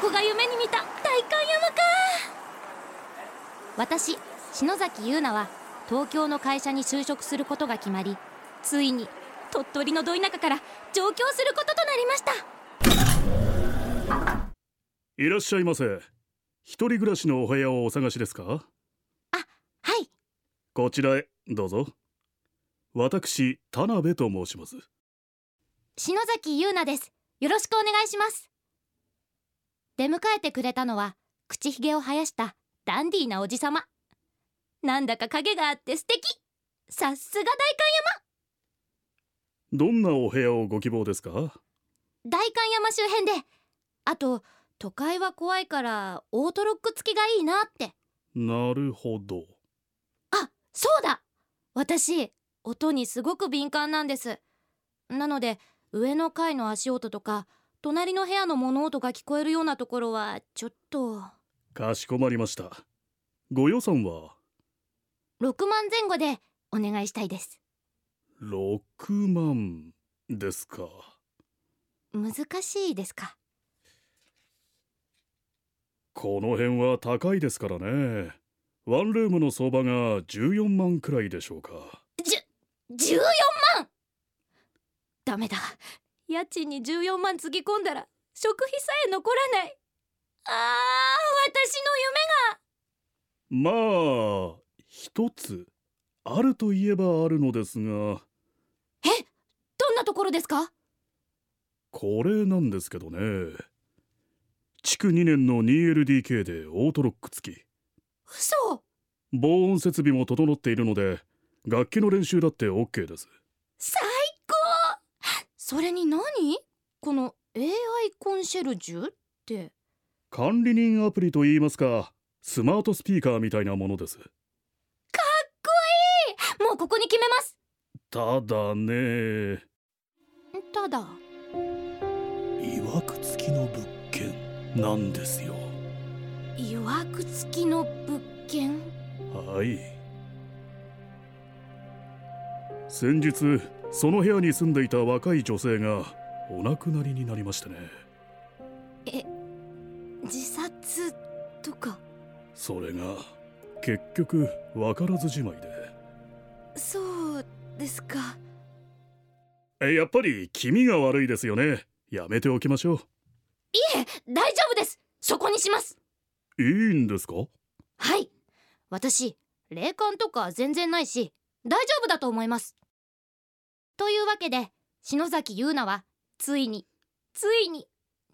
こが夢に見た代官山か私篠崎優奈は東京の会社に就職することが決まりついに鳥取のど田舎から上京することとなりました。いらっしゃいませ。一人暮らしのお部屋をお探しですか？はい。こちらへどうぞ。私田辺と申します。篠崎優奈です。よろしくお願いします出迎えてくれたのは口ひげを生やしたダンディーなおじさま。なんだか影があって素敵。さすが代どんなお部屋をご希望ですか？官代官山周辺で。あと都会は怖いからオートロック付きがいいなって。なるほど。あそうだ。私音にすごく敏感なんです。なので上の階の足音とか隣の部屋の物音が聞こえるようなところはちょっと。かしこまりました。ご予算は？6万前後でお願いしたいです。6万ですか。難しいですか？この辺は高いですからね。ワンルームの相場が14万くらいでしょうか。じゅ14万？ダメだ家賃に14万つぎ込んだら食費さえ残らない。あー私の夢が。まあ一つあるといえばあるのですが。えどんなところですか？これなんですけどね。築2年の 2LDK でオートロック付き。嘘。防音設備も整っているので楽器の練習だって OK ですそれに何？この AI コンシェルジュって。管理人アプリといいますかスマートスピーカーみたいなものです。もうここに決めます。ただね。ただ。いわく付きの物件なんですよ。いわく付きの物件？はい。先日その部屋に住んでいた若い女性がお亡くなりになりましてね。自殺とか？それが結局分からずじまいで。そうですか。えやっぱり気味が悪いですよね。やめておきましょう。いえ大丈夫です。そこにします。いいんですか？はい。私霊感とか全然ないし大丈夫だと思いますというわけで篠崎優奈はついについに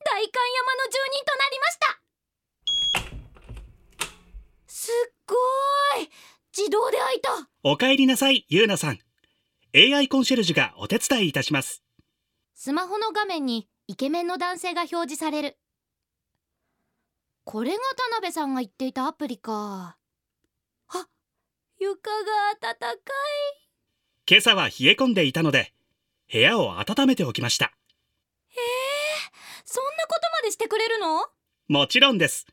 代官山の住人となりました。すっごーい自動で開いた。お帰りなさい、ゆうなさん。AI コンシェルジュがお手伝いいたします。スマホの画面にイケメンの男性が表示される。これが田辺さんが言っていたアプリか。あ床が暖かい今朝は冷え込んでいたので、部屋を温めておきました。そんなことまでしてくれるの？もちろんです。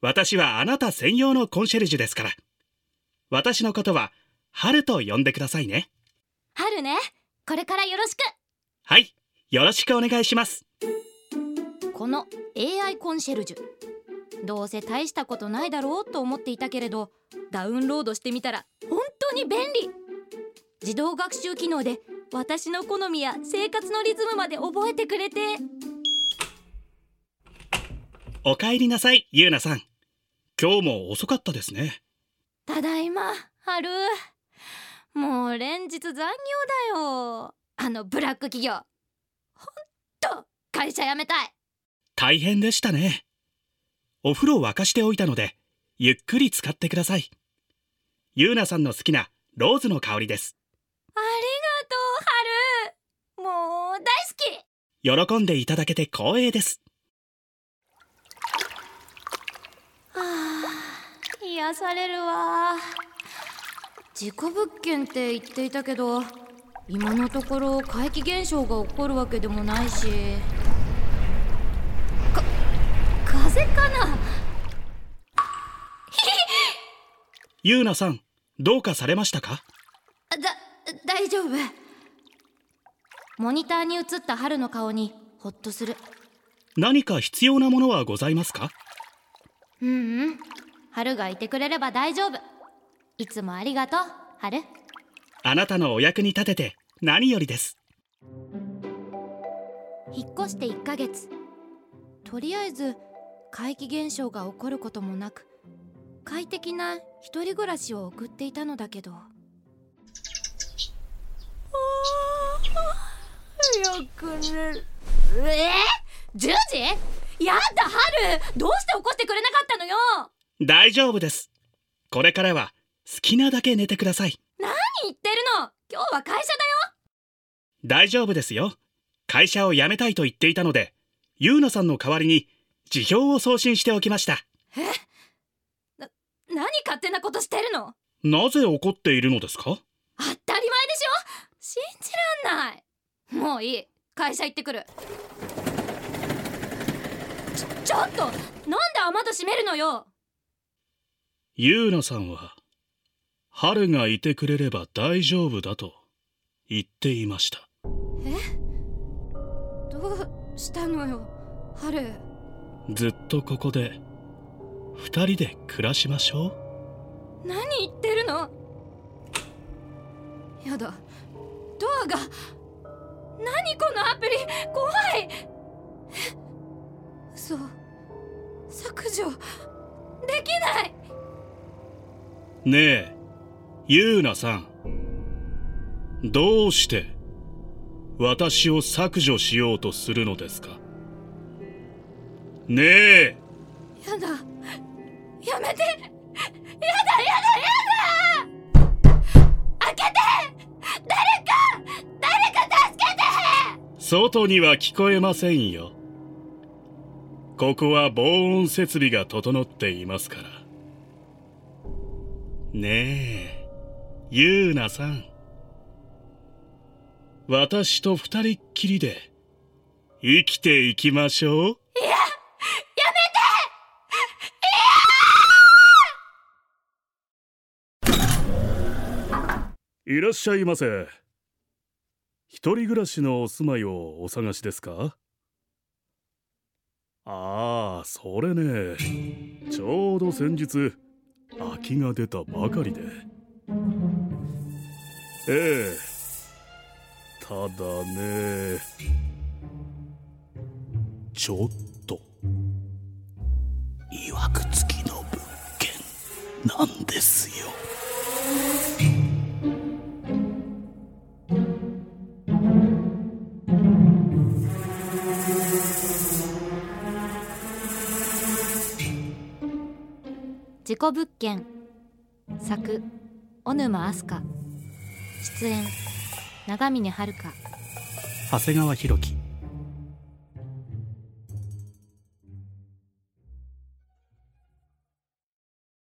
私はあなた専用のコンシェルジュですから。私のことは、春と呼んでくださいね。春ねこれからよろしくはい、よろしくお願いします。この AI コンシェルジュどうせ大したことないだろうと思っていたけれどダウンロードしてみたら本当に便利自動学習機能で私の好みや生活のリズムまで覚えてくれてお帰りなさい、ゆうなさん。今日も遅かったですね。ただいま春もう連日残業だよあのブラック企業ほんと会社辞めたい大変でしたね。お風呂沸かしておいたので、ゆっくり使ってください。ゆうなさんの好きなローズの香りです。ありがとう春もう大好き喜んでいただけて光栄です。はあ癒されるわ。事故物件って言っていたけど今のところ怪奇現象が起こるわけでもないし。か風かな？ゆうなさん、どうかされましたか？だ大丈夫モニターに映った春の顔にホッとする。何か必要なものはございますか？うんうん。春がいてくれれば大丈夫。いつもありがとう春。あなたのお役に立てて何よりです。引っ越して1ヶ月。とりあえず怪奇現象が起こることもなく快適な一人暮らしを送っていたのだけどよく寝るえー、10時？やだ春。どうして起こしてくれなかったのよ。大丈夫です。これからは好きなだけ寝てください。何言ってるの？今日は会社だよ。大丈夫ですよ。会社を辞めたいと言っていたのでゆうなさんの代わりに辞表を送信しておきました。え？な何勝手なことしてるの？なぜ怒っているのですか？当たり前でしょ。信じらんないもういい。会社行ってくる。ちょちょっとなんで雨戸閉めるのよ。ゆうなさんは春がいてくれれば大丈夫だと言っていました。どうしたのよ春。ずっとここで二人で暮らしましょ何言ってるの？やだ。ドアが何このアプリ？怖い。え嘘。削除できない。うねえゆうなさん。どうして私を削除しようとするのですか？ねえやだ。やめて外には聞こえませんよ。ここは防音設備が整っていますから。ねえゆうなさん。私と二人っきりで生きていきましょう。いややいらっしゃいませ一人暮らしのお住まいをお探しですか？ああそれね。ちょうど先日空きが出たばかりで。ええ。ただね。ちょっと。いわくつきの物件なんですよ。事故物件。作小沼飛鳥出演長峰遥。長谷川博己